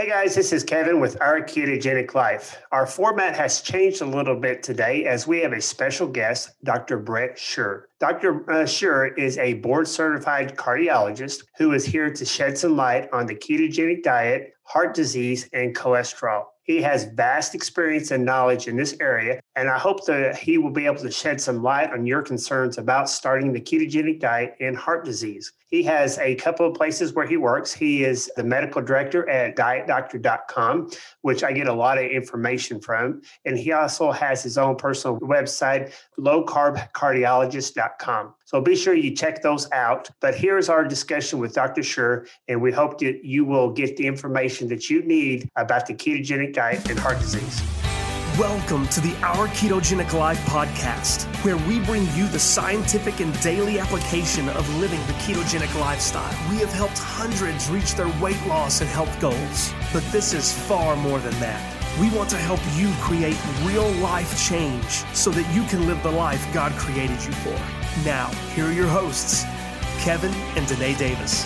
Hey guys, this is Kevin with Our Ketogenic Life. Our format has changed a little bit today as we have a special guest, Dr. Bret Scher. Dr. Uh, Scher is a board certified cardiologist who is here to shed some light on the ketogenic diet, heart disease, and cholesterol. He has vast experience and knowledge in this area, and I hope that he will be able to shed some light on your concerns about starting the ketogenic diet and heart disease. He has a couple of places where he works. He is the medical director at dietdoctor.com, which I get a lot of information from. And he also has his own personal website, lowcarbcardiologist.com. So be sure you check those out. But here's our discussion with Dr. Scher, and we hope that you will get the information that you need about the ketogenic diet and heart disease. Welcome to the Our Ketogenic Life podcast, where we bring you the scientific and daily application of living the ketogenic lifestyle. We have helped hundreds reach their weight loss and health goals, but this is far more than that. We want to help you create real life change so that you can live the life God created you for. Now, here are your hosts, Kevin and Danae Davis.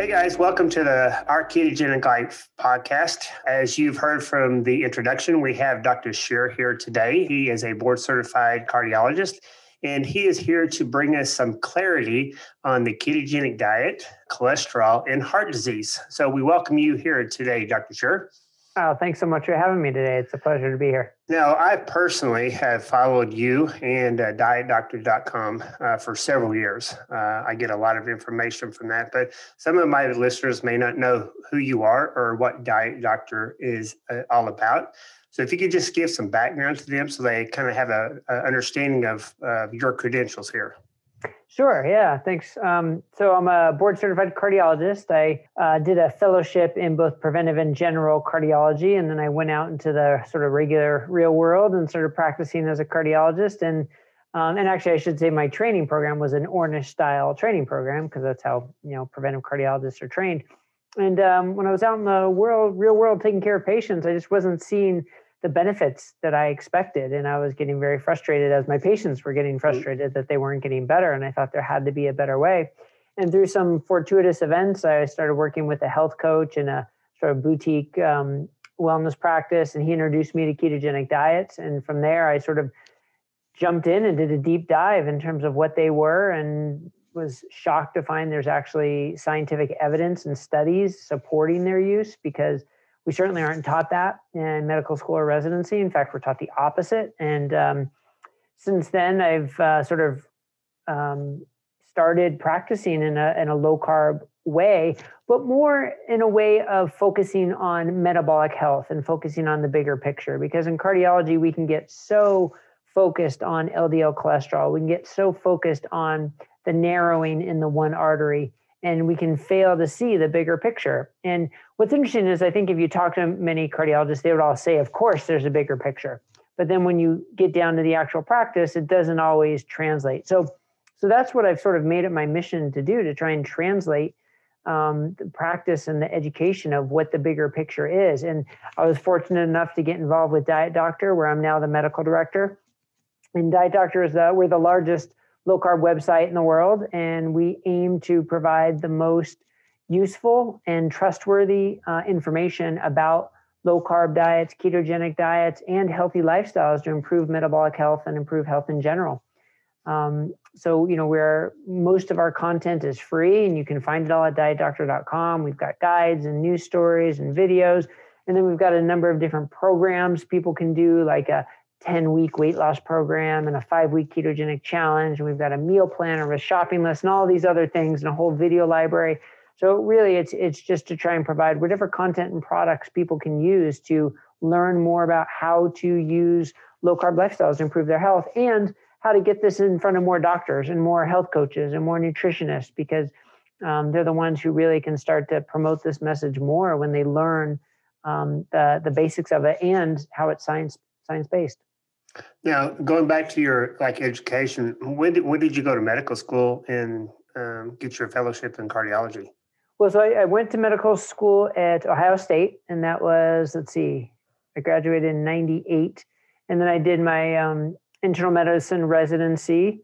Hey guys, welcome to the Our Ketogenic Life podcast. As you've heard from the introduction, we have Dr. Scher here today. He is a board certified cardiologist and he is here to bring us some clarity on the ketogenic diet, cholesterol, and heart disease. So we welcome you here today, Dr. Scher. Oh, thanks so much for having me today. It's a pleasure to be here. Now, I personally have followed you and uh, dietdoctor.com uh, for several years. Uh, I get a lot of information from that, but some of my listeners may not know who you are or what Diet Doctor is uh, all about. So, if you could just give some background to them so they kind of have a, a understanding of your credentials here. Sure. Yeah. Thanks. Um, so I'm a board certified cardiologist. I uh, did a fellowship in both preventive and general cardiology, and then I went out into the sort of regular real world and started practicing as a cardiologist. And um, and actually, I should say my training program was an Ornish style training program because that's how you know preventive cardiologists are trained. And um, when I was out in the world, real world, taking care of patients, I just wasn't seeing the benefits that I expected. And I was getting very frustrated as my patients were getting mm-hmm. frustrated that they weren't getting better. And I thought there had to be a better way. And through some fortuitous events, I started working with a health coach in a sort of boutique um, wellness practice. And he introduced me to ketogenic diets. And from there, I sort of jumped in and did a deep dive in terms of what they were and was shocked to find there's actually scientific evidence and studies supporting their use because we certainly aren't taught that in medical school or residency. In fact, we're taught the opposite. And um, since then, I've uh, sort of um, started practicing in a, in a low carb way, but more in a way of focusing on metabolic health and focusing on the bigger picture. Because in cardiology, we can get so focused on LDL cholesterol, we can get so focused on the narrowing in the one artery and we can fail to see the bigger picture. And what's interesting is I think if you talk to many cardiologists, they would all say, of course, there's a bigger picture. But then when you get down to the actual practice, it doesn't always translate. So, so that's what I've sort of made it my mission to do to try and translate um, the practice and the education of what the bigger picture is. And I was fortunate enough to get involved with Diet Doctor, where I'm now the medical director. And Diet Doctor is the, we're the largest low carb website in the world, and we aim to provide the most useful and trustworthy uh, information about low carb diets, ketogenic diets, and healthy lifestyles to improve metabolic health and improve health in general. Um, so, you know, where most of our content is free and you can find it all at dietdoctor.com. We've got guides and news stories and videos. And then we've got a number of different programs people can do, like a 10 week weight loss program and a five week ketogenic challenge. And we've got a meal planner, a shopping list, and all these other things, and a whole video library. So really, it's it's just to try and provide whatever content and products people can use to learn more about how to use low carb lifestyles to improve their health and how to get this in front of more doctors and more health coaches and more nutritionists because um, they're the ones who really can start to promote this message more when they learn um, the the basics of it and how it's science science based. Now, going back to your like education, when did when did you go to medical school and um, get your fellowship in cardiology? Well, so I, I, went to medical school at Ohio State, and that was let's see, I graduated in '98, and then I did my um, internal medicine residency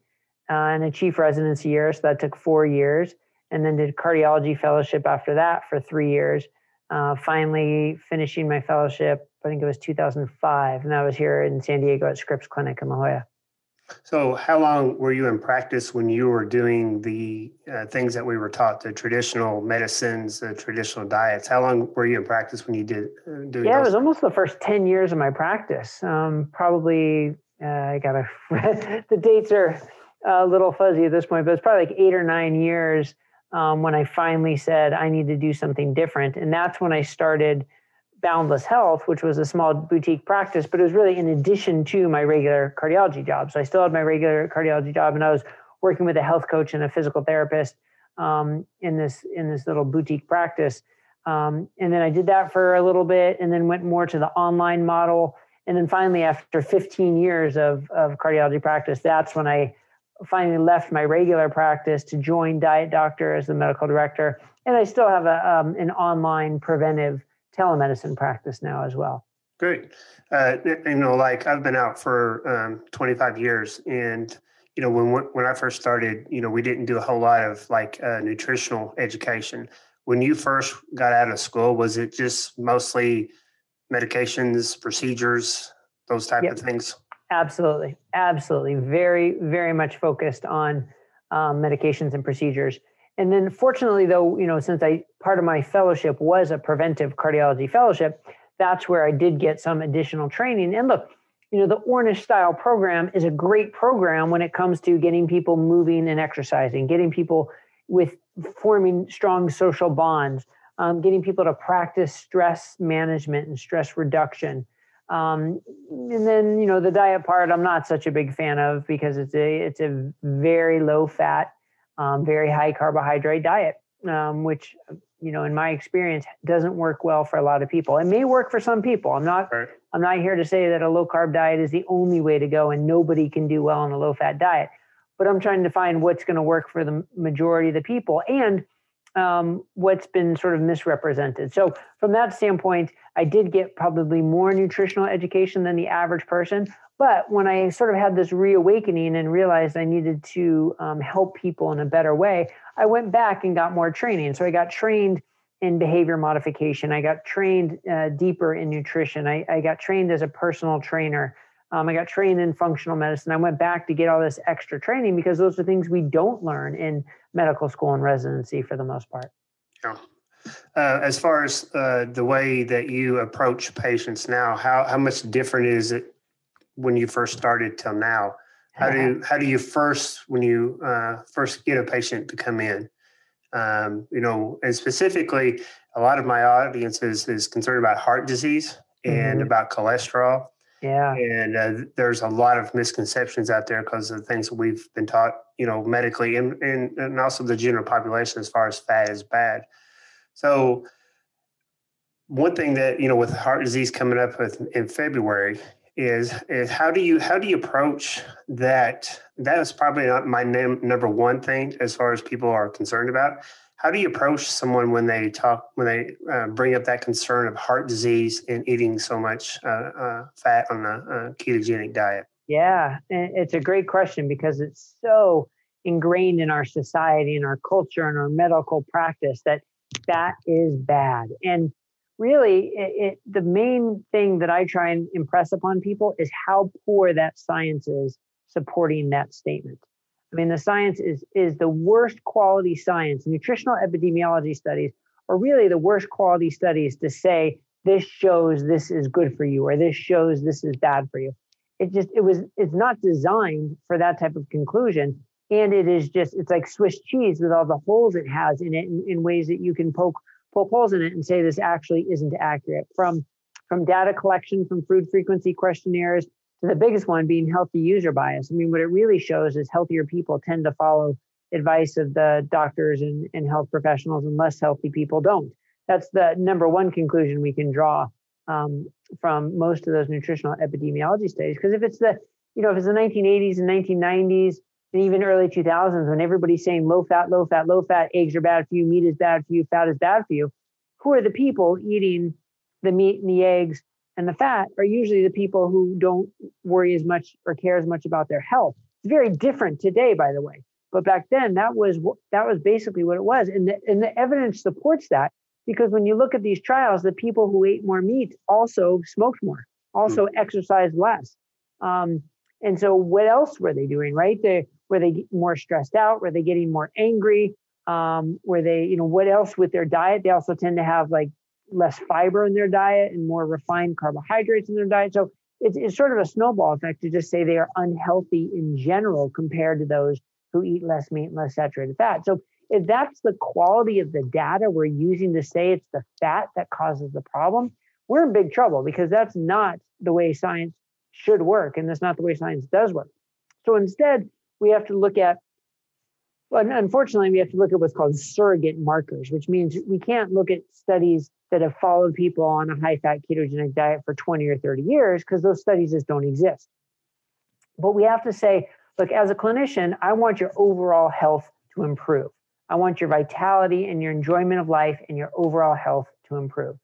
uh, and a chief residency year, so that took four years. and then did cardiology fellowship after that for three years. Uh, finally, finishing my fellowship, I think it was 2005, and I was here in San Diego at Scripps Clinic in La Jolla. So, how long were you in practice when you were doing the uh, things that we were taught, the traditional medicines, the traditional diets? How long were you in practice when you did uh, do? Yeah, it was almost the first ten years of my practice. Um, probably, uh, I gotta the dates are a little fuzzy at this point, but it's probably like eight or nine years um, when I finally said I need to do something different, and that's when I started Boundless Health, which was a small boutique practice, but it was really in addition to my regular cardiology job. So I still had my regular cardiology job, and I was working with a health coach and a physical therapist um, in this in this little boutique practice. Um, and then I did that for a little bit, and then went more to the online model. And then finally, after 15 years of of cardiology practice, that's when I finally left my regular practice to join Diet Doctor as the medical director. And I still have a um, an online preventive telemedicine practice now as well. Great. Uh, you know, like I've been out for um, 25 years, and you know, when when I first started, you know, we didn't do a whole lot of like uh, nutritional education. When you first got out of school, was it just mostly medications, procedures, those type yep. of things? Absolutely, absolutely. Very, very much focused on um, medications and procedures. And then fortunately though, you know, since I part of my fellowship was a preventive cardiology fellowship, that's where I did get some additional training. And look, you know, the Ornish style program is a great program when it comes to getting people moving and exercising, getting people with forming strong social bonds, um, getting people to practice stress management and stress reduction. Um, and then, you know, the diet part, I'm not such a big fan of because it's a it's a very low fat um, very high carbohydrate diet, um, which you know in my experience doesn't work well for a lot of people. It may work for some people. I'm not right. I'm not here to say that a low carb diet is the only way to go and nobody can do well on a low fat diet. But I'm trying to find what's going to work for the majority of the people and um, what's been sort of misrepresented. So from that standpoint, I did get probably more nutritional education than the average person. But when I sort of had this reawakening and realized I needed to um, help people in a better way, I went back and got more training. So I got trained in behavior modification. I got trained uh, deeper in nutrition. I, I, got trained as a personal trainer. Um, I got trained in functional medicine. I went back to get all this extra training because those are things we don't learn in medical school and residency for the most part. Yeah. Uh, as far as uh, the way that you approach patients now, how, how much different is it when you first started till now? How do you, how do you first when you uh, first get a patient to come in? Um, you know, and specifically, a lot of my audience is, is concerned about heart disease and mm-hmm. about cholesterol. Yeah. And uh, there's a lot of misconceptions out there because of the things we've been taught, you know, medically and, and, and also the general population as far as fat is bad. So, one thing that, you know, with heart disease coming up with, in February, is is how do you how do you approach that? That is probably not my name, number one thing as far as people are concerned about. How do you approach someone when they talk when they uh, bring up that concern of heart disease and eating so much uh, uh, fat on a ketogenic diet? Yeah it's a great question because it's so ingrained in our society and our culture and our medical practice that that is bad. And really it, it, the main thing that i try and impress upon people is how poor that science is supporting that statement. I mean the science is is the worst quality science. Nutritional epidemiology studies are really the worst quality studies to say this shows this is good for you or this shows this is bad for you. It just it was it's not designed for that type of conclusion. And it is just it's like swiss cheese with all the holes it has in it in, in ways that you can poke poke holes in it and say this actually isn't accurate. From from data collection from food frequency questionnaires to the biggest one being healthy user bias. I mean, what it really shows is healthier people tend to follow advice of the doctors and, and health professionals, and less healthy people don't. That's the number one conclusion we can draw um, from most of those nutritional epidemiology studies. Because if it's the, you know, if it's the 1980s and 1990s, and even early 2000s when everybody's saying low fat, low fat, low fat, eggs are bad for you, meat is bad for you, fat is bad for you. Who are the people eating the meat and the eggs and the fat are usually the people who don't worry as much or care as much about their health. It's very different today, by the way. But back then, that was that was basically what it was, and the, and the evidence supports that because when you look at these trials, the people who ate more meat also smoked more, also mm-hmm. exercised less. Um, and so, what else were they doing? Right? They were they more stressed out? Were they getting more angry? Um, were they, you know, what else with their diet? They also tend to have like less fiber in their diet and more refined carbohydrates in their diet. So it's, it's sort of a snowball effect to just say they are unhealthy in general compared to those who eat less meat and less saturated fat. So if that's the quality of the data we're using to say it's the fat that causes the problem, we're in big trouble because that's not the way science should work. And that's not the way science does work. So instead, we have to look at well, unfortunately, we have to look at what's called surrogate markers, which means we can't look at studies that have followed people on a high fat ketogenic diet for 20 or 30 years because those studies just don't exist. But we have to say, look, as a clinician, I want your overall health to improve. I want your vitality and your enjoyment of life and your overall health to improve.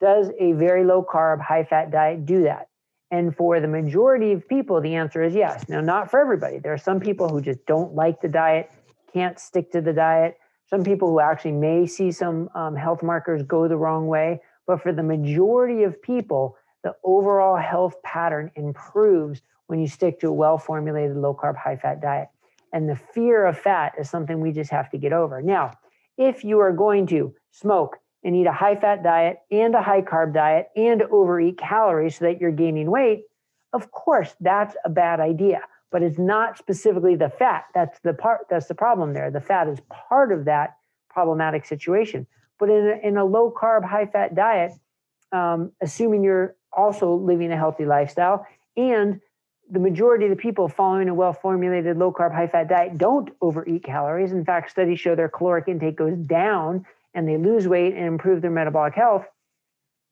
Does a very low carb, high fat diet do that? And for the majority of people, the answer is yes. Now, not for everybody. There are some people who just don't like the diet can't stick to the diet. Some people who actually may see some um, health markers go the wrong way. But for the majority of people, the overall health pattern improves when you stick to a well formulated low carb, high fat diet. And the fear of fat is something we just have to get over. Now, if you are going to smoke and eat a high fat diet and a high carb diet and overeat calories so that you're gaining weight, of course, that's a bad idea but it's not specifically the fat. That's the part. That's the problem there. The fat is part of that problematic situation. But in a, in a low carb, high fat diet, um, assuming you're also living a healthy lifestyle, and the majority of the people following a well formulated low carb, high fat diet don't overeat calories. In fact, studies show their caloric intake goes down and they lose weight and improve their metabolic health.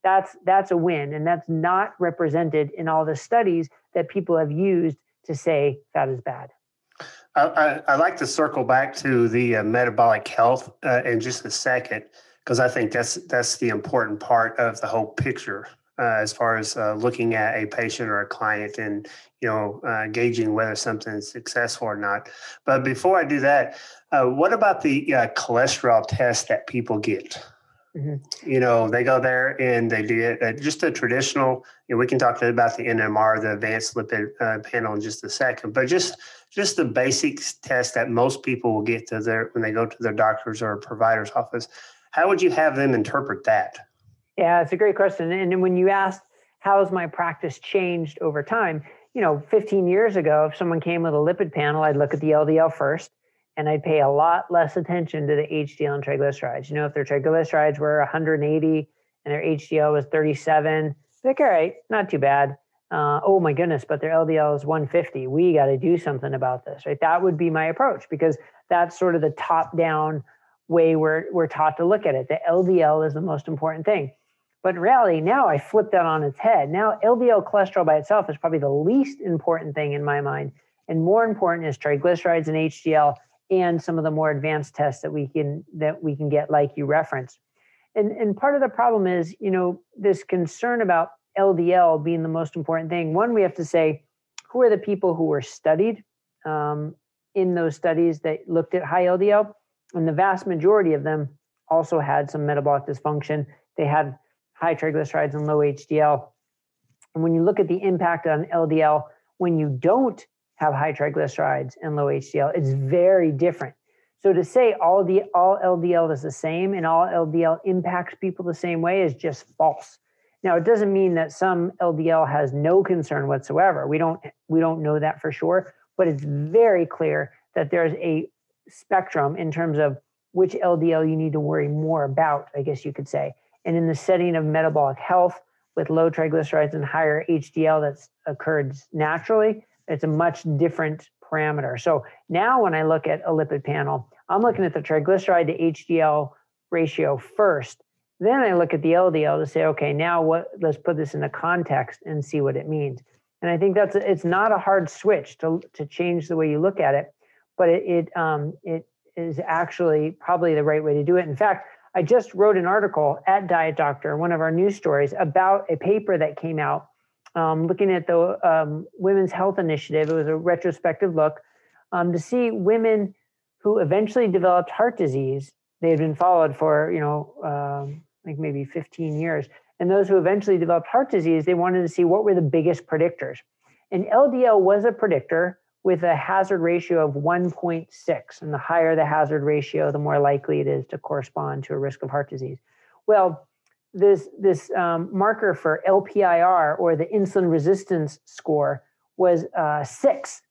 That's that's a win, and that's not represented in all the studies that people have used to say fat is bad. I, I, I like to circle back to the uh, metabolic health uh, in just a second because I think that's that's the important part of the whole picture uh, as far as uh, looking at a patient or a client and you know uh, gauging whether something is successful or not. But before I do that, uh, what about the cholesterol test that people get? Mm-hmm. You know, they go there and they do it uh, just a traditional. You know, we can talk about the NMR, the advanced lipid uh, panel, in just a second. But just just the basic test that most people will get to their when they go to their doctor's or provider's office. How would you have them interpret that? Yeah, it's a great question. And when you asked, how has my practice changed over time? You know, 15 years ago, if someone came with a lipid panel, I'd look at the LDL first and I'd pay a lot less attention to the HDL and triglycerides. You know, if their triglycerides were 180 and their HDL was 37, like, all right, not too bad. Uh, oh my goodness, but their LDL is 150. We got to do something about this, right? That would be my approach because that's sort of the top down way we're, we're taught to look at it. The LDL is the most important thing. But in reality, now I flip that on its head. Now, LDL cholesterol by itself is probably the least important thing in my mind. And more important is triglycerides and HDL and some of the more advanced tests that we can that we can get like you referenced and and part of the problem is you know this concern about ldl being the most important thing one we have to say who are the people who were studied um, in those studies that looked at high ldl and the vast majority of them also had some metabolic dysfunction they had high triglycerides and low hdl and when you look at the impact on ldl when you don't have high triglycerides and low HDL. It's very different. So to say all the all LDL is the same and all LDL impacts people the same way is just false. Now it doesn't mean that some LDL has no concern whatsoever. We don't we don't know that for sure, but it's very clear that there's a spectrum in terms of which LDL you need to worry more about, I guess you could say. And in the setting of metabolic health with low triglycerides and higher HDL that's occurred naturally, it's a much different parameter. So now when I look at a lipid panel, I'm looking at the triglyceride to HDL ratio first. Then I look at the LDL to say, okay, now what? Let's put this in a context and see what it means. And I think that's it's not a hard switch to to change the way you look at it, but it it um, it is actually probably the right way to do it. In fact, I just wrote an article at Diet Doctor, one of our news stories, about a paper that came out um, looking at the um, Women's Health Initiative. It was a retrospective look um, to see women who eventually developed heart disease. They had been followed for, you know, um, like maybe 15 years. And those who eventually developed heart disease, they wanted to see what were the biggest predictors. And LDL was a predictor with a hazard ratio of 1.6. And the higher the hazard ratio, the more likely it is to correspond to a risk of heart disease. Well, this, this um, marker for LPIR or the insulin resistance score was uh, six,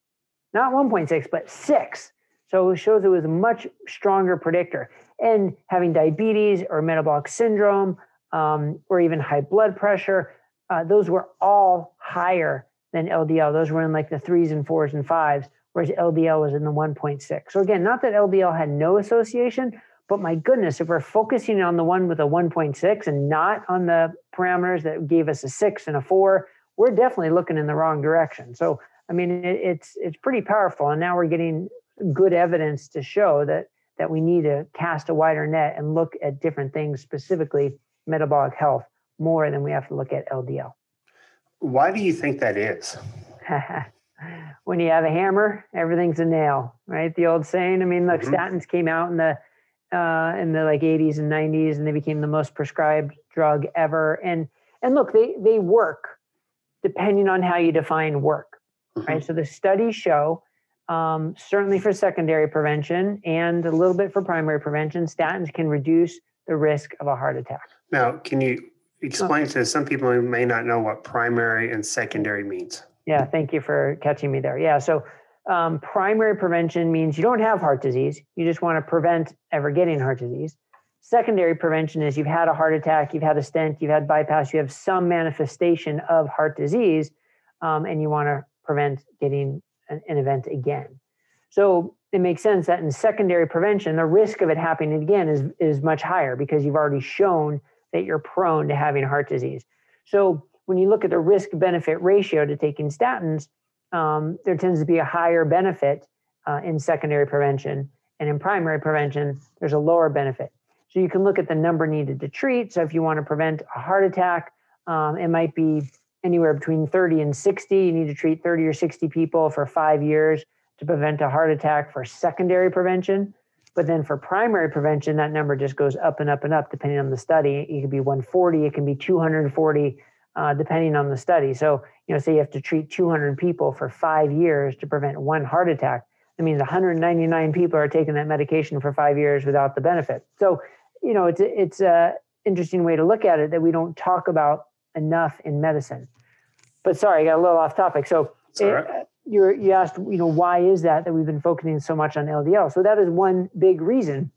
not 1.6, but six. So it shows it was a much stronger predictor. And having diabetes or metabolic syndrome um, or even high blood pressure, uh, those were all higher than LDL. Those were in like the threes and fours and fives, whereas LDL was in the 1.6. So again, not that LDL had no association, but my goodness, if we're focusing on the one with a 1.6 and not on the parameters that gave us a six and a four, we're definitely looking in the wrong direction. So I mean, it, it's it's pretty powerful, and now we're getting good evidence to show that that we need to cast a wider net and look at different things, specifically metabolic health, more than we have to look at LDL. Why do you think that is? when you have a hammer, everything's a nail, right? The old saying. I mean, look, mm-hmm. statins came out in the uh, in the like 80s and 90s, and they became the most prescribed drug ever. And and look, they they work depending on how you define work, mm-hmm. right? So the studies show um, certainly for secondary prevention and a little bit for primary prevention, statins can reduce the risk of a heart attack. Now, can you explain to some people who may not know what primary and secondary means. Yeah, thank you for catching me there. Yeah, so um, primary prevention means you don't have heart disease, you just want to prevent ever getting heart disease. Secondary prevention is you've had a heart attack, you've had a stent, you've had bypass, you have some manifestation of heart disease, um, and you want to prevent getting an, an event again. So it makes sense that in secondary prevention, the risk of it happening again is, is much higher because you've already shown that you're prone to having heart disease. So when you look at the risk benefit ratio to taking statins, um, there tends to be a higher benefit uh, in secondary prevention. And in primary prevention, there's a lower benefit. So you can look at the number needed to treat. So if you want to prevent a heart attack, um, it might be anywhere between 30 and 60. You need to treat 30 or 60 people for five years to prevent a heart attack for secondary prevention. But then for primary prevention, that number just goes up and up and up depending on the study. It could be 140, it can be 240, uh, depending on the study. So, you know, say you have to treat 200 people for five years to prevent one heart attack. That means 199 people are taking that medication for five years without the benefit. So, you know, it's it's a interesting way to look at it that we don't talk about enough in medicine. But sorry, I got a little off topic. So, you you asked, you know, why is that that we've been focusing so much on LDL? So that is one big reason,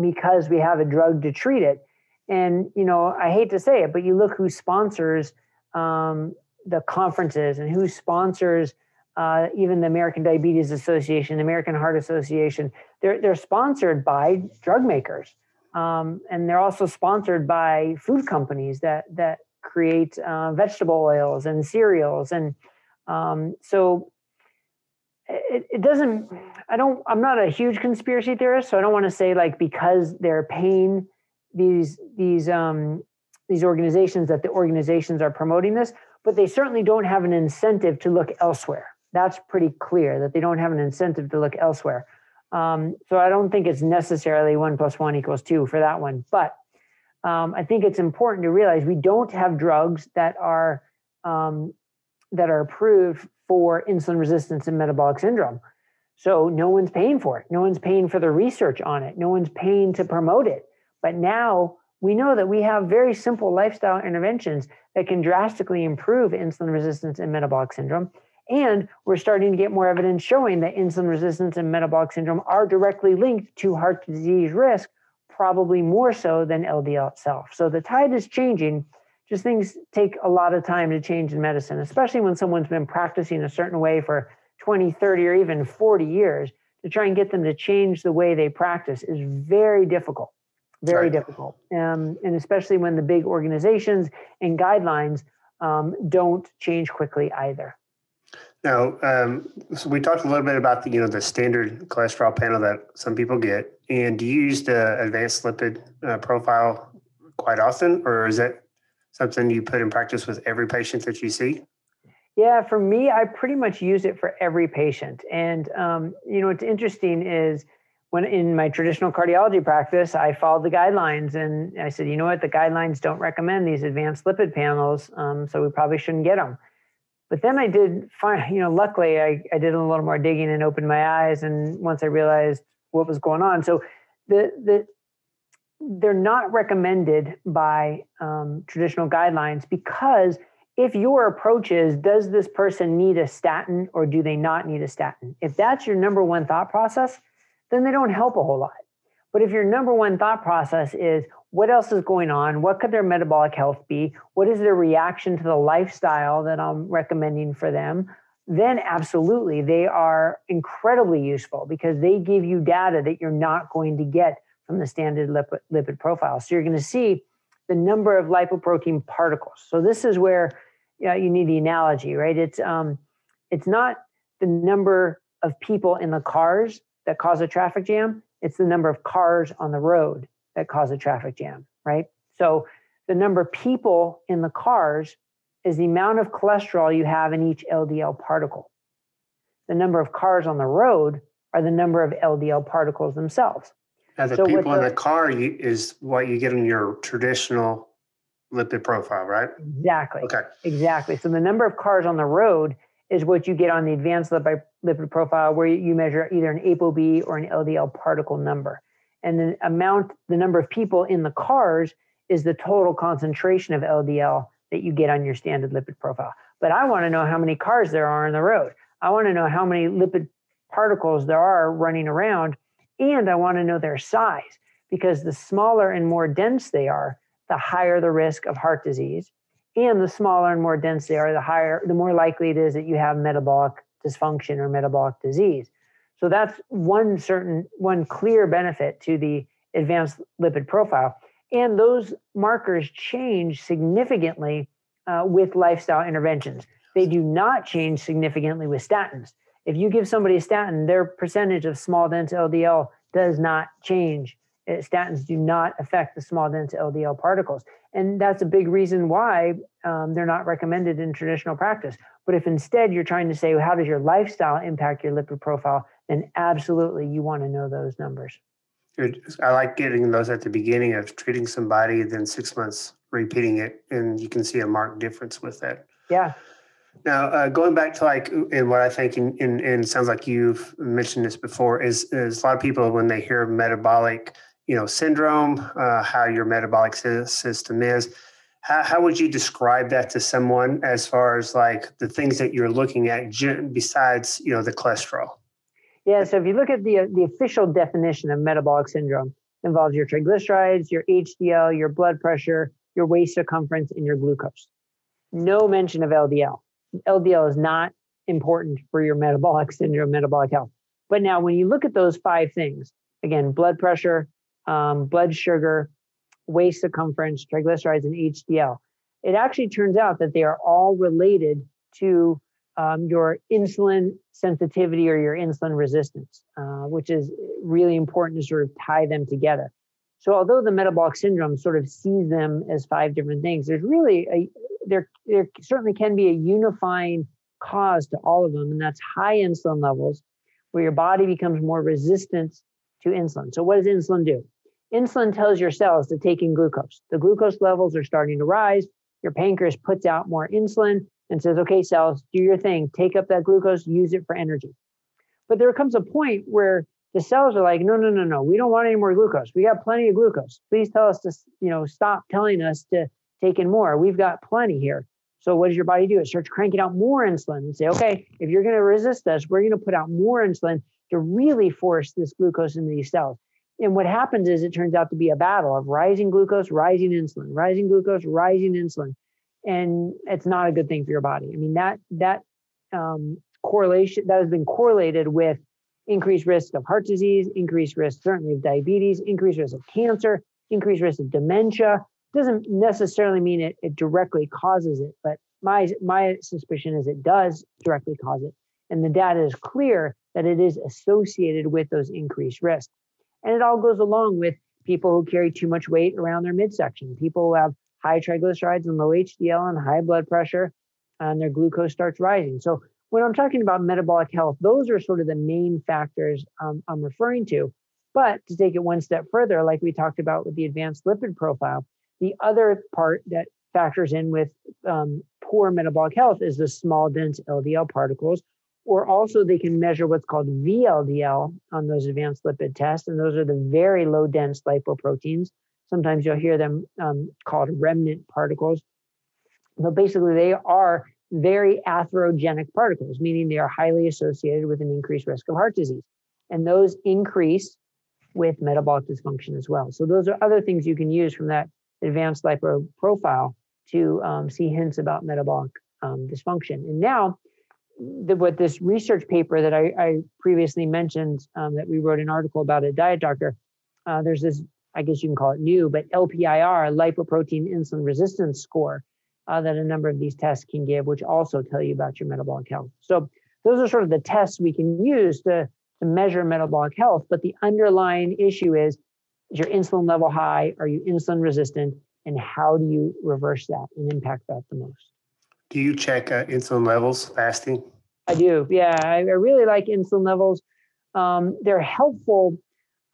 because we have a drug to treat it. And you know, I hate to say it, but you look who sponsors um, the conferences and who sponsors uh, even the American Diabetes Association, the American Heart Association. They're they're sponsored by drug makers, um, and they're also sponsored by food companies that that create uh, vegetable oils and cereals and um, so it, it doesn't, I don't, I'm not a huge conspiracy theorist, so I don't want to say like because they're paying these, these, um, these organizations that the organizations are promoting this, but they certainly don't have an incentive to look elsewhere. That's pretty clear that they don't have an incentive to look elsewhere. Um, so I don't think it's necessarily one plus one equals two for that one. But um, I think it's important to realize we don't have drugs that are um, that are approved for insulin resistance and metabolic syndrome. So no one's paying for it. No one's paying for the research on it. No one's paying to promote it. But now we know that we have very simple lifestyle interventions that can drastically improve insulin resistance and metabolic syndrome. And we're starting to get more evidence showing that insulin resistance and metabolic syndrome are directly linked to heart disease risk, probably more so than LDL itself. So the tide is changing just things take a lot of time to change in medicine, especially when someone's been practicing a certain way for 20, 30, or even 40 years. To try and get them to change the way they practice is very difficult, very right. difficult. Um, and especially when the big organizations and guidelines um, don't change quickly either. Now, um, so we talked a little bit about the you know the standard cholesterol panel that some people get, and do you use the advanced lipid uh, profile quite often, or is that something you put in practice with every patient that you see? Yeah, for me, I pretty much use it for every patient. And um, you know, what's interesting is when in my traditional cardiology practice, I followed the guidelines and I said, you know what, the guidelines don't recommend these advanced lipid panels, um, so we probably shouldn't get them. But then I did find, you know, luckily I, I did a little more digging and opened my eyes. And once I realized what was going on, so the, the, they're not recommended by um, traditional guidelines because if your approach is, does this person need a statin or do they not need a statin? If that's your number one thought process, then they don't help a whole lot. But if your number one thought process is, what else is going on? What could their metabolic health be? What is their reaction to the lifestyle that I'm recommending for them? Then, absolutely, they are incredibly useful because they give you data that you're not going to get from the standard lipid, lipid profile. So, you're going to see the number of lipoprotein particles. So, this is where you, know, you need the analogy, right? It's, um, it's not the number of people in the cars that cause a traffic jam, it's the number of cars on the road that cause a traffic jam, right? So the number of people in the cars is the amount of cholesterol you have in each LDL particle. The number of cars on the road are the number of LDL particles themselves. Now, the so people in the, the car is what you get in your traditional lipid profile, right? Exactly. Okay. Exactly. So the number of cars on the road is what you get on the advanced lipid, lipid profile, where you measure either an ApoB or an LDL particle number and the amount, the number of people in the cars is the total concentration of LDL that you get on your standard lipid profile. But I want to know how many cars there are on the road. I want to know how many lipid particles there are running around, and I want to know their size because the smaller and more dense they are, the higher the risk of heart disease. And the smaller and more dense they are, the higher, the more likely it is that you have metabolic dysfunction or metabolic disease. So that's one certain, one clear benefit to the advanced lipid profile. And those markers change significantly uh, with lifestyle interventions. They do not change significantly with statins. If you give somebody a statin, their percentage of small dense LDL does not change. Uh, statins do not affect the small dense LDL particles. And that's a big reason why um, they're not recommended in traditional practice. But if instead you're trying to say, well, how does your lifestyle impact your lipid profile? then absolutely you want to know those numbers. I like getting those at the beginning of treating somebody, then six months repeating it, and you can see a marked difference with that. Yeah. Now, uh, going back to like, and what I think, and, sounds like you've mentioned this before, is is a lot of people when they hear metabolic, you know, syndrome, uh, how your metabolic system is. How, how would you describe that to someone as far as like the things that you're looking at besides, you know, the cholesterol? Yeah, so if you look at the the official definition of metabolic syndrome, involves your triglycerides, your HDL, your blood pressure, your waist circumference, and your glucose. No mention of LDL. LDL is not important for your metabolic syndrome, metabolic health. But now, when you look at those five things, again, blood pressure, um, blood sugar, waist circumference, triglycerides, and HDL, it actually turns out that they are all related to um, your insulin sensitivity or your insulin resistance, uh, which is really important to sort of tie them together. So, although the metabolic syndrome sort of sees them as five different things, there's really a there there certainly can be a unifying cause to all of them, and that's high insulin levels, where your body becomes more resistant to insulin. So, what does insulin do? Insulin tells your cells to take in glucose. The glucose levels are starting to rise. Your pancreas puts out more insulin and says, okay, cells, do your thing, take up that glucose, use it for energy. But there comes a point where the cells are like, no, no, no, no, we don't want any more glucose. We got plenty of glucose. Please tell us to, you know, stop telling us to take in more. We've got plenty here. So what does your body do? It starts cranking out more insulin and say, okay, if you're going to resist us, we're going to put out more insulin to really force this glucose into these cells. And what happens is it turns out to be a battle of rising glucose, rising insulin, rising glucose, rising insulin and it's not a good thing for your body. I mean that that um, correlation that has been correlated with increased risk of heart disease, increased risk certainly of diabetes, increased risk of cancer, increased risk of dementia. Doesn't necessarily mean it, it directly causes it, but my my suspicion is it does directly cause it, and the data is clear that it is associated with those increased risks. And it all goes along with people who carry too much weight around their midsection, people who have high triglycerides and low HDL and high blood pressure, and their glucose starts rising. So when I'm talking about metabolic health, those are sort of the main factors um, I'm referring to. But to take it one step further, like we talked about with the advanced lipid profile, the other part that factors in with um, poor metabolic health is the small, dense LDL particles, or also they can measure what's called VLDL on those advanced lipid tests. And those are the very low dense lipoproteins. Sometimes you'll hear them um, called remnant particles. But basically, they are very atherogenic particles, meaning they are highly associated with an increased risk of heart disease. And those increase with metabolic dysfunction as well. So, those are other things you can use from that advanced lipo profile to um, see hints about metabolic um, dysfunction. And now, the, what this research paper that I, I previously mentioned um, that we wrote an article about at Diet Doctor, uh, there's this, I guess you can call it new, but LPIR, lipoprotein insulin resistance score, uh, that a number of these tests can give, which also tell you about your metabolic health. So those are sort of the tests we can use to, to measure metabolic health. But the underlying issue is, is your insulin level high? Are you insulin resistant? And how do you reverse that and impact that the most? Do you check uh, insulin levels fasting? I do. Yeah, I, I really like insulin levels. Um, they're helpful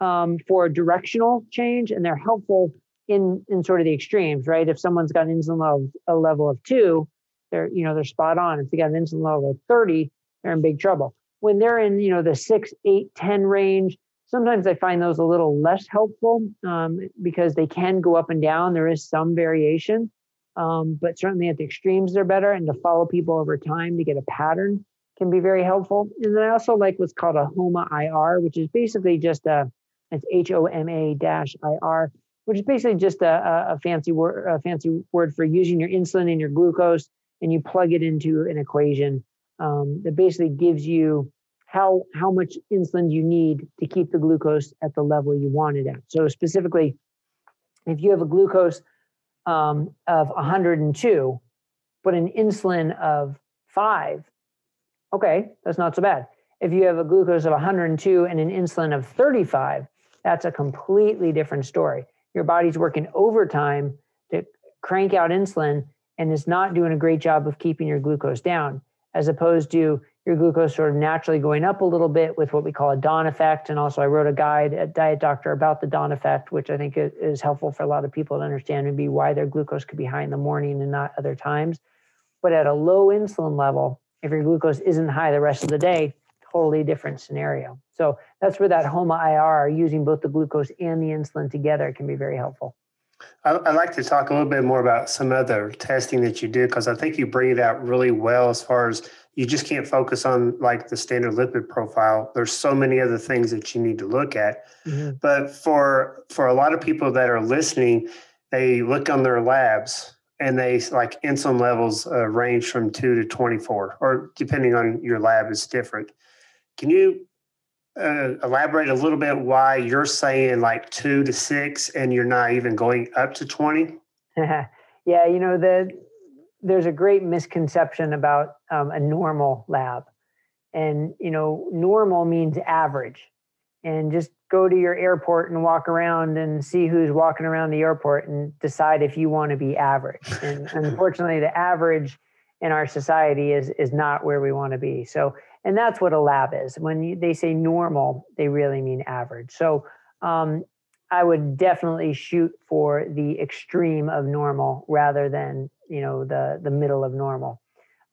um, for directional change, and they're helpful in in sort of the extremes, right? If someone's got an insulin level a level of two, they're you know they're spot on. If they got an insulin level of thirty, they're in big trouble. When they're in you know the six, eight, ten range, sometimes I find those a little less helpful um, because they can go up and down. There is some variation, um, but certainly at the extremes they're better. And to follow people over time to get a pattern can be very helpful. And then I also like what's called a HOMA IR, which is basically just a it's H O M A dash I R, which is basically just a, a fancy word a fancy word for using your insulin and your glucose, and you plug it into an equation um, that basically gives you how how much insulin you need to keep the glucose at the level you want it at. So specifically, if you have a glucose um, of 102, but an insulin of five, okay, that's not so bad. If you have a glucose of 102 and an insulin of 35, that's a completely different story. Your body's working overtime to crank out insulin and is not doing a great job of keeping your glucose down, as opposed to your glucose sort of naturally going up a little bit with what we call a dawn effect. And also, I wrote a guide at Diet Doctor about the dawn effect, which I think is helpful for a lot of people to understand maybe why their glucose could be high in the morning and not other times. But at a low insulin level, if your glucose isn't high the rest of the day, totally different scenario. So that's where that HOMA IR, using both the glucose and the insulin together, can be very helpful. I'd like to talk a little bit more about some other testing that you do because I think you bring it out really well as far as you just can't focus on like the standard lipid profile. There's so many other things that you need to look at. Mm-hmm. but for for a lot of people that are listening they look on their labs and they like insulin levels uh, range from 2 to 24 or depending on your lab is different. Can you uh, elaborate a little bit why you're saying like 2 to 6 and you're not even going up to 20 yeah you know the there's a great misconception about um, a normal lab. And you know normal means average. And just go to your airport and walk around and see who's walking around the airport and decide if you want to be average. And unfortunately the average in our society is is not where we want to be. So and that's what a lab is. When you, they say normal they really mean average. So um, i would definitely shoot for the extreme of normal rather than you know the the middle of normal.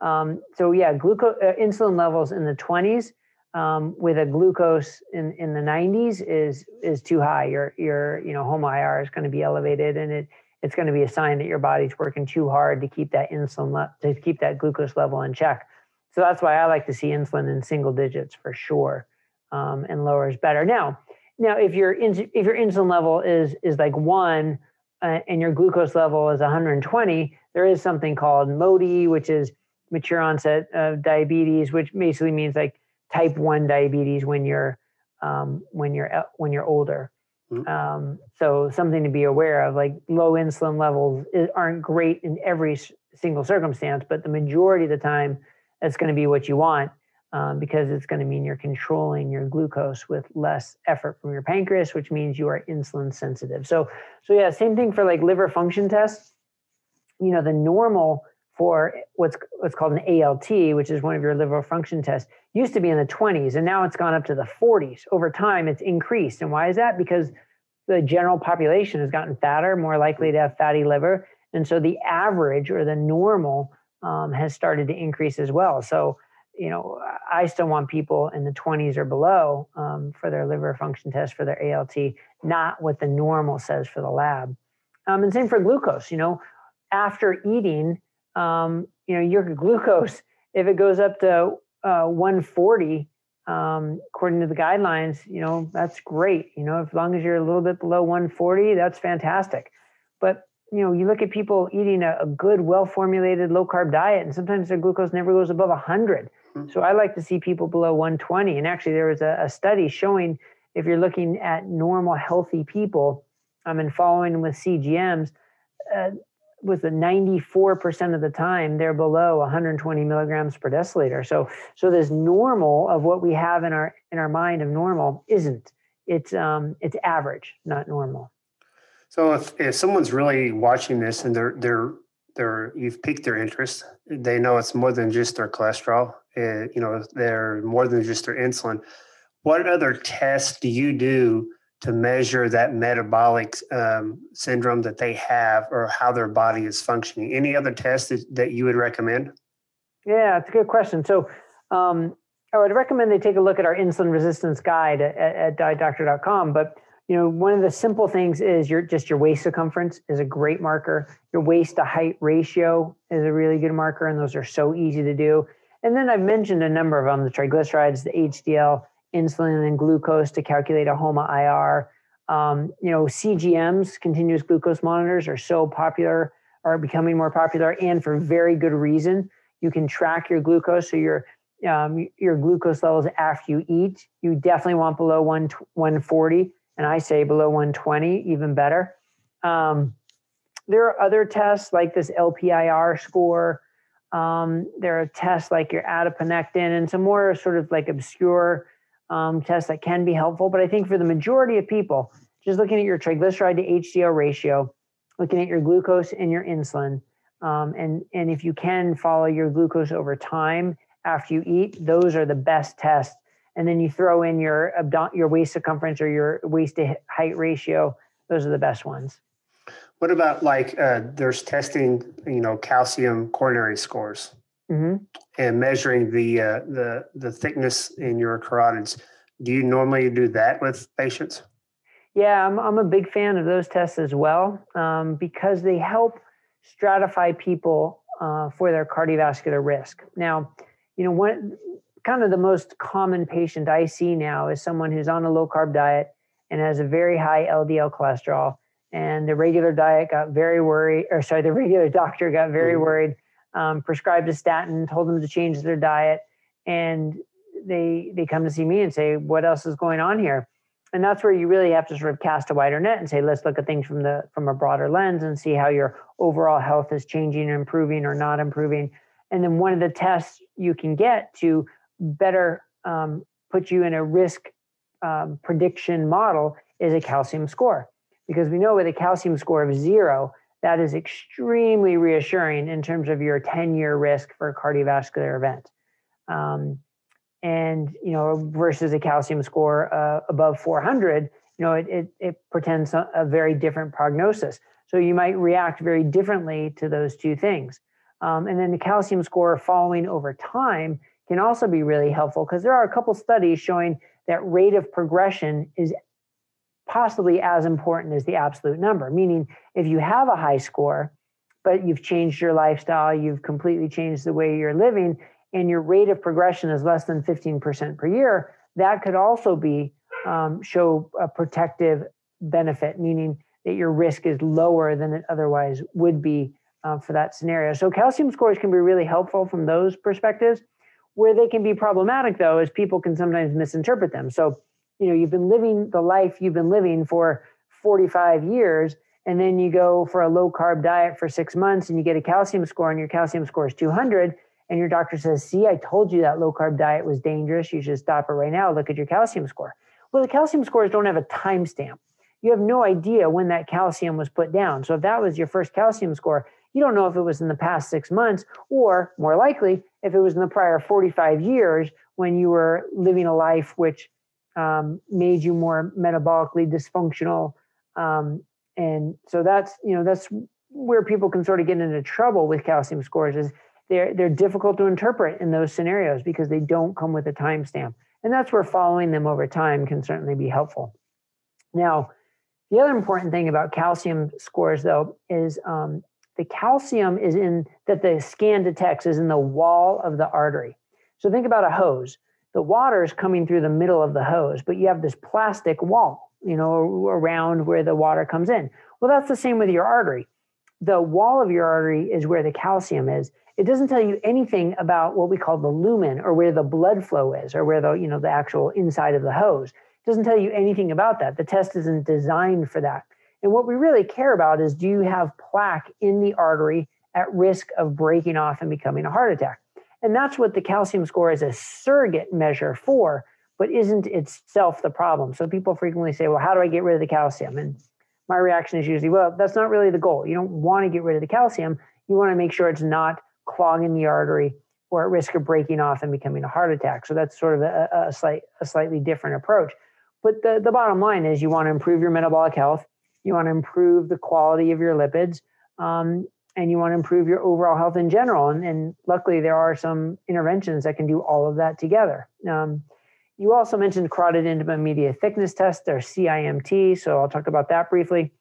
Um, so yeah, glucose uh, insulin levels in the 20s um, with a glucose in, in the 90s is is too high. Your your you know HOMA IR is going to be elevated, and it it's going to be a sign that your body's working too hard to keep that insulin le- to keep that glucose level in check. So that's why I like to see insulin in single digits for sure, um, and lower is better. Now, now if your ins- if your insulin level is is like one uh, and your glucose level is 120, there is something called MODY, which is mature onset of diabetes, which basically means like type one diabetes when you're um, when you're uh, when you're older. Mm-hmm. Um, so something to be aware of. Like low insulin levels aren't great in every single circumstance, but the majority of the time, that's going to be what you want um, because it's going to mean you're controlling your glucose with less effort from your pancreas, which means you are insulin sensitive. So, so yeah, same thing for like liver function tests. You know, the normal for what's what's called an ALT, which is one of your liver function tests, used to be in the 20s and now it's gone up to the 40s. Over time, it's increased. And why is that? Because the general population has gotten fatter, more likely to have fatty liver. And so the average or the normal um, has started to increase as well. So, you know, I still want people in the 20s or below um, for their liver function test for their ALT, not what the normal says for the lab. Um, and same for glucose. You know, after eating, um, you know, your glucose, if it goes up to uh, 140, um, according to the guidelines, you know, that's great. You know, as long as you're a little bit below 140, that's fantastic. But, you know, you look at people eating a, a good, well formulated low carb diet, and sometimes their glucose never goes above 100. Mm-hmm. So I like to see people below 120. And actually, there was a, a study showing if you're looking at normal, healthy people um, and following with CGMs, uh, with the 94% of the time they're below 120 milligrams per deciliter. So so this normal of what we have in our in our mind of normal isn't. It's um it's average not normal. So if, if someone's really watching this and they're they're they're you've piqued their interest they know it's more than just their cholesterol uh, you know they're more than just their insulin. What other tests do you do to measure that metabolic um, syndrome that they have or how their body is functioning. Any other tests that, that you would recommend? Yeah, it's a good question. So, um, I would recommend they take a look at our insulin resistance guide at, at dietdoctor.com. But you know, one of the simple things is your just your waist circumference is a great marker. Your waist to height ratio is a really good marker, and those are so easy to do. And then I've mentioned a number of them: the triglycerides, the HDL, insulin and glucose to calculate a HOMA IR. Um, you know, CGMs, continuous glucose monitors, are so popular, are becoming more popular, and for very good reason. You can track your glucose, so your um, your glucose levels after you eat. You definitely want below one 140, and I say below 120, even better. Um, there are other tests like this LPIR score. Um, there are tests like your adiponectin and some more sort of like obscure um, tests that can be helpful. But I think for the majority of people, just looking at your triglyceride to HDL ratio, looking at your glucose and your insulin, um, and and if you can follow your glucose over time after you eat, those are the best tests. And then you throw in your abdom- your waist circumference or your waist to height ratio; those are the best ones. What about like uh, there's testing, you know, calcium coronary scores? Mm-hmm. and measuring the uh, the the thickness in your carotids. Do you normally do that with patients? Yeah, I'm I'm a big fan of those tests as well um, because they help stratify people uh, for their cardiovascular risk. Now, you know, one kind of the most common patient I see now is someone who's on a low carb diet and has a very high LDL cholesterol. And the regular diet got very worried, or sorry, the regular doctor got very mm-hmm. worried um, prescribed a statin, told them to change their diet, and they they come to see me and say, "What else is going on here?" And that's where you really have to sort of cast a wider net and say, "Let's look at things from the from a broader lens and see how your overall health is changing, improving, or not improving." And then one of the tests you can get to better um, put you in a risk um, prediction model is a calcium score, because we know with a calcium score of zero that is extremely reassuring in terms of your 10 year risk for a cardiovascular event. Um, and, you know, versus a calcium score uh, above 400, you know, it, it, it a, a, very different prognosis. So you might react very differently to those two things. Um, and then the calcium score following over time can also be really helpful because there are a couple studies showing that rate of progression is possibly as important as the absolute number. Meaning, if you have a high score, but you've changed your lifestyle, you've completely changed the way you're living, and your rate of progression is less than 15% per year, that could also be um, show a protective benefit, meaning that your risk is lower than it otherwise would be uh, for that scenario. So calcium scores can be really helpful from those perspectives. Where they can be problematic, though, is people can sometimes misinterpret them. So you know you've been living the life you've been living for 45 years and then you go for a low carb diet for six months and you get a calcium score and your calcium score is 200 and your doctor says see i told you that low carb diet was dangerous. You should stop it right now. Look at your calcium score. Well the calcium scores don't have a timestamp. You have no idea when that calcium was put down. So if that was your first calcium score You don't know if it was in the past six months, or more likely, if it was in the prior 45 years when you were living a life which um, made you more metabolically dysfunctional. Um, and so that's you know that's where people can sort of get into trouble with calcium scores is they're they're difficult to interpret in those scenarios because they don't come with a timestamp, and that's where following them over time can certainly be helpful. Now, the other important thing about calcium scores, though, is um, the calcium is in that the scan detects is in the wall of the artery. So think about a hose. The water is coming through the middle of the hose, but you have this plastic wall, you know, around where the water comes in. Well, that's the same with your artery. The wall of your artery is where the calcium is. It doesn't tell you anything about what we call the lumen or where the blood flow is or where the, you know, the actual inside of the hose. It doesn't tell you anything about that. The test isn't designed for that. And what we really care about is do you have plaque in the artery at risk of breaking off and becoming a heart attack? And that's what the calcium score is a surrogate measure for, but isn't itself the problem. So people frequently say, well, how do I get rid of the calcium? And my reaction is usually, well, that's not really the goal. You don't want to get rid of the calcium. You want to make sure it's not clogging the artery or at risk of breaking off and becoming a heart attack. So that's sort of a, a, slight, a slightly different approach. But the, the bottom line is you want to improve your metabolic health. You want to improve the quality of your lipids. Um, and you want to improve your overall health in general. And, and, luckily, there are some interventions that can do all of that together. Um, you also mentioned carotid intima media thickness test, or CIMT. So I'll talk about that briefly.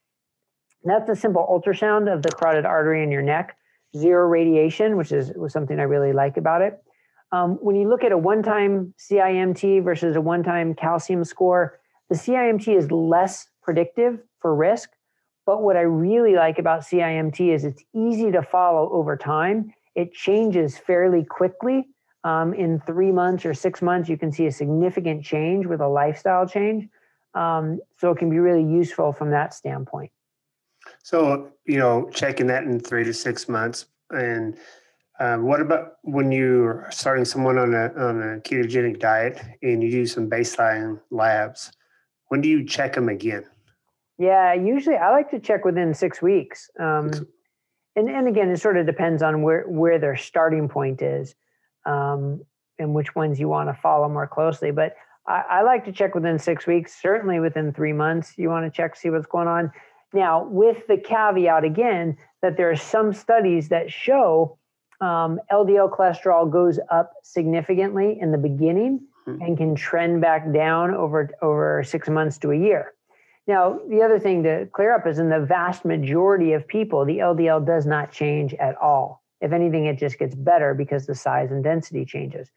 That's a simple ultrasound of the carotid artery in your neck, zero radiation, which is was something I really like about it. Um, when you look at a one-time CIMT versus a one-time calcium score, the CIMT is less predictive for risk but what I really like about CIMT is it's easy to follow over time. It changes fairly quickly. Um, in three months or six months, you can see a significant change with a lifestyle change. Um, so it can be really useful from that standpoint. So, you know, checking that in three to six months. And um, what about when you're starting someone on a, on a ketogenic diet and you do some baseline labs? When do you check them again? Yeah, usually I like to check within six weeks. Um, and, and again, it sort of depends on where, where their starting point is um, and which ones you want to follow more closely. But I, I, like to check within six weeks, certainly within three months. You want to check, see what's going on. Now, with the caveat again that there are some studies that show um, LDL cholesterol goes up significantly in the beginning mm-hmm. and can trend back down over over six months to a year. Now, the other thing to clear up is in the vast majority of people, the LDL does not change at all. If anything, it just gets better because the size and density changes.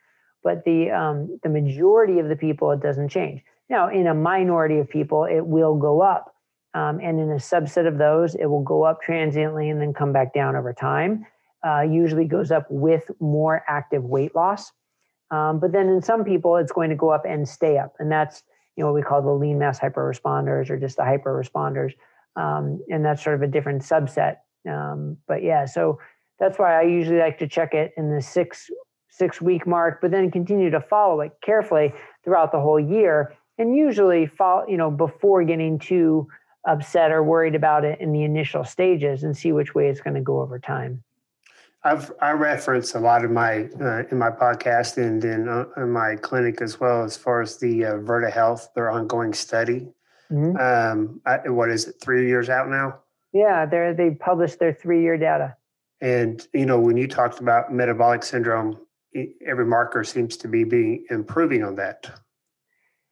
But the um, the majority of the people, it doesn't change. Now, in a minority of people, it will go up, um, and in a subset of those, it will go up transiently and then come back down over time. Uh, usually goes up with more active weight loss. Um, but then in some people, it's going to go up and stay up, and that's you know what we call the lean mass hyper responders or just the hyper responders um, and that's sort of a different subset um, but yeah so that's why i usually like to check it in the six six week mark but then continue to follow it carefully throughout the whole year and usually follow you know before getting too upset or worried about it in the initial stages and see which way it's going to go over time I've I reference a lot of my uh, in my podcast and in, uh, in my clinic as well as far as the uh, Virta Health their ongoing study. Mm-hmm. Um, I, what is it? Three years out now. Yeah, they they published their three year data. And you know when you talked about metabolic syndrome, every marker seems to be being improving on that.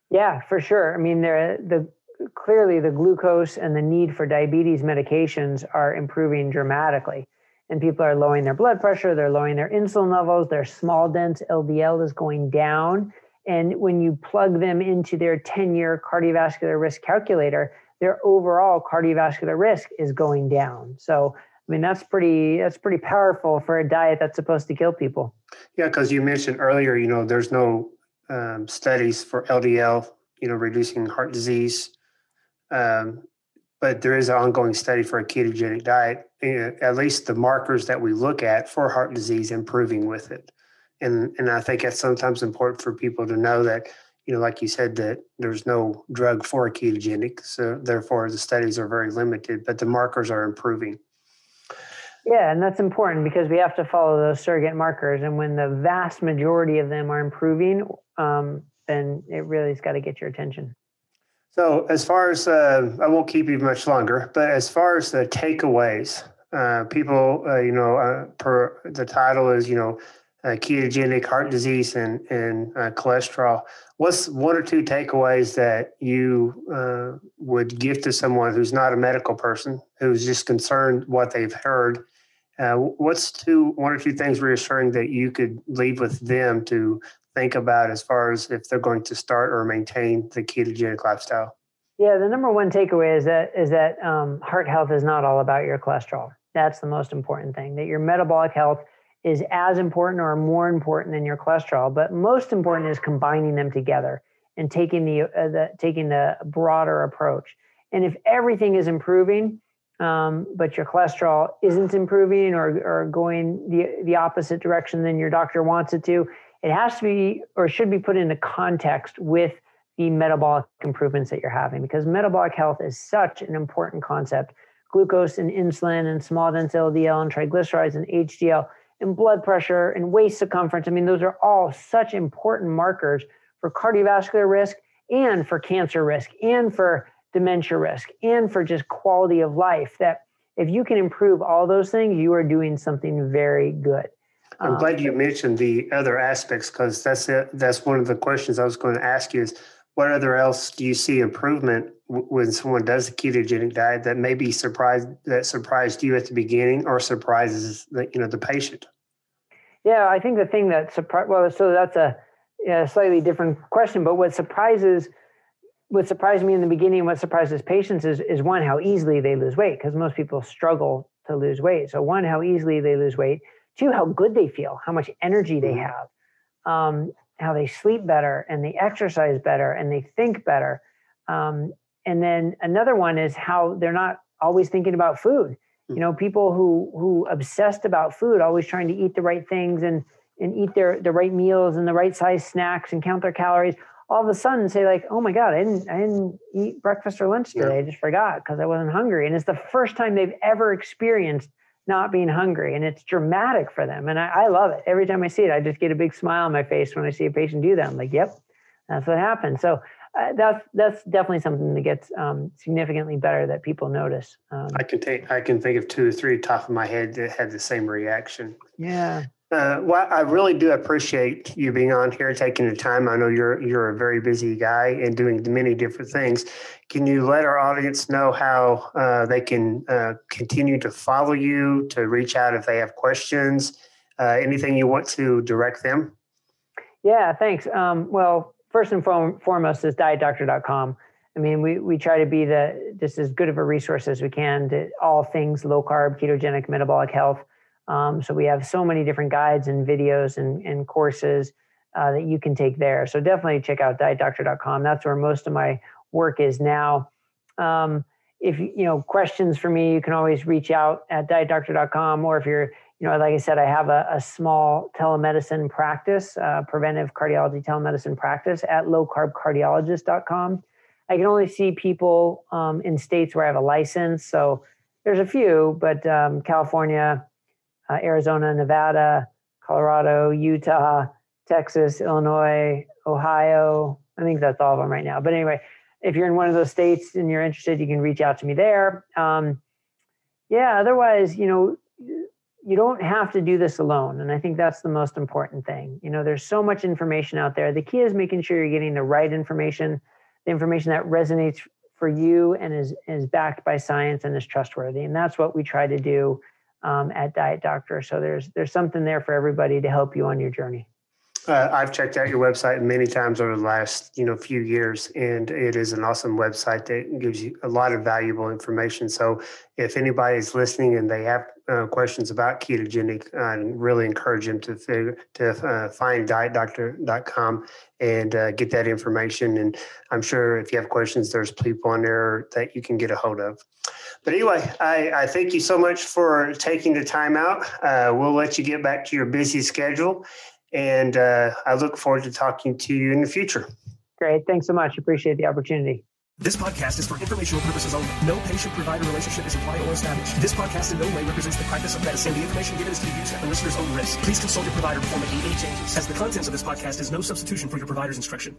Yeah, for sure. I mean, there the clearly the glucose and the need for diabetes medications are improving dramatically and people are lowering their blood pressure, they're lowering their insulin levels, their small dense LDL is going down. And when you plug them into their 10 year cardiovascular risk calculator, their overall cardiovascular risk is going down. So, I mean, that's pretty that's pretty powerful for a diet that's supposed to kill people. Yeah, because you mentioned earlier, you know, there's no um, studies for LDL, you know, reducing heart disease. Um, but there is an ongoing study for a ketogenic diet, at least the markers that we look at for heart disease improving with it. And, and I think that's sometimes important for people to know that, you know, like you said, that there's no drug for a ketogenic. So therefore, the studies are very limited, but the markers are improving. Yeah, and that's important because we have to follow those surrogate markers. And when the vast majority of them are improving, um, then it really has got to get your attention. So, as far as uh, I won't keep you much longer, but as far as the takeaways, uh, people, uh, you know, uh, per the title is, you know, uh, ketogenic heart disease and and uh, cholesterol. What's one or two takeaways that you would give to someone who's not a medical person, who's just concerned what they've heard? What's two one or two things reassuring that you could leave with them to think about as far as if they're going to start or maintain the ketogenic lifestyle? Yeah, the number one takeaway is that is that um, heart health is not all about your cholesterol. That's the most important thing. That your metabolic health is as important or more important than your cholesterol, but most important is combining them together and taking the, uh, the taking the broader approach. And if everything is improving, um, but your cholesterol isn't improving or, or going the, the opposite direction than your doctor wants it to, it has to be or should be put into context with the metabolic improvements that you're having because metabolic health is such an important concept. Glucose and insulin and small dense LDL and triglycerides and HDL and blood pressure and waist circumference. I mean, those are all such important markers for cardiovascular risk and for cancer risk and for dementia risk and for just quality of life. That if you can improve all those things, you are doing something very good. I'm um, glad you mentioned the other aspects because that's it. That's one of the questions I was going to ask you is what other else do you see improvement when someone does a ketogenic diet that may be surprised that surprised you at the beginning or surprises the, you know the patient? Yeah, I think the thing that surprised well, so that's a, a slightly different question, but what surprises what surprised me in the beginning, what surprises patients is is one how easily they lose weight because most people struggle to lose weight. So one how easily they lose weight, two how good they feel, how much energy they mm-hmm. have. Um, how they sleep better and they exercise better and they think better. Um, and then another one is how they're not always thinking about food. You know, people who who obsessed about food, always trying to eat the right things and and eat their the right meals and the right size snacks and count their calories. All of a sudden, say like, "Oh my God, I didn't I didn't eat breakfast or lunch today. Yeah. I just forgot because I wasn't hungry." And it's the first time they've ever experienced not being hungry and it's dramatic for them and I, I, love it. Every time i see it i just get a big smile on my face when i see a patient do that. I'm like yep that's what happened. So uh, that's that's definitely something that gets um, significantly better that people notice um, i can take i can think of two or three top of my head that had the same reaction. Yeah uh, well, I really do appreciate you being on here, taking the time. I know you're you're a very busy guy and doing many different things. Can you let our audience know how uh, they can uh, continue to follow you, to reach out if they have questions, uh, anything you want to direct them? Yeah, thanks. Um, well, first and foremost is dietdoctor.com. I mean, we, we try to be the just as good of a resource as we can to all things low carb, ketogenic, metabolic health. Um, so we have so many different guides and videos and, and courses uh, that you can take there. So definitely check out dietdoctor.com. That's where most of my work is now. Um, if you know questions for me, you can always reach out at dietdoctor.com. Or if you're, you know, like I said, I have a, a small telemedicine practice, uh, preventive cardiology telemedicine practice at lowcarbcardiologist.com. I can only see people um, in states where I have a license. So there's a few, but um, California, uh, Arizona, Nevada, Colorado, Utah, Texas, Illinois, Ohio. I think that's all of them right now. But anyway, if you're in one of those states and you're interested, you can reach out to me there. Um, yeah, otherwise, you know, you don't have to do this alone. And I think that's the most important thing. You know, there's so much information out there. The key is making sure you're getting the right information, the information that resonates for you and is, is backed by science and is trustworthy. And that's what we try to do um, at Diet Doctor. So there's there's something there for everybody to help you on your journey. Uh, I've checked out your website many times over the last you know few years, and it is an awesome website that gives you a lot of valuable information. So, if anybody is listening and they have uh, questions about ketogenic, I really encourage them to figure, to uh, find dietdoctor.com and uh, get that information. And I'm sure if you have questions, there's people on there that you can get a hold of. But anyway, I, I thank you so much for taking the time out. Uh, we'll let you get back to your busy schedule and uh, I look forward to talking to you in the future. Great. Thanks so much. Appreciate the opportunity. This podcast is for informational purposes only. No patient-provider relationship is implied or established. This podcast in no way represents the practice of medicine. The information given is to be used at the listener's own risk. Please consult your provider before making any changes, as the contents of this podcast is no substitution for your provider's instruction.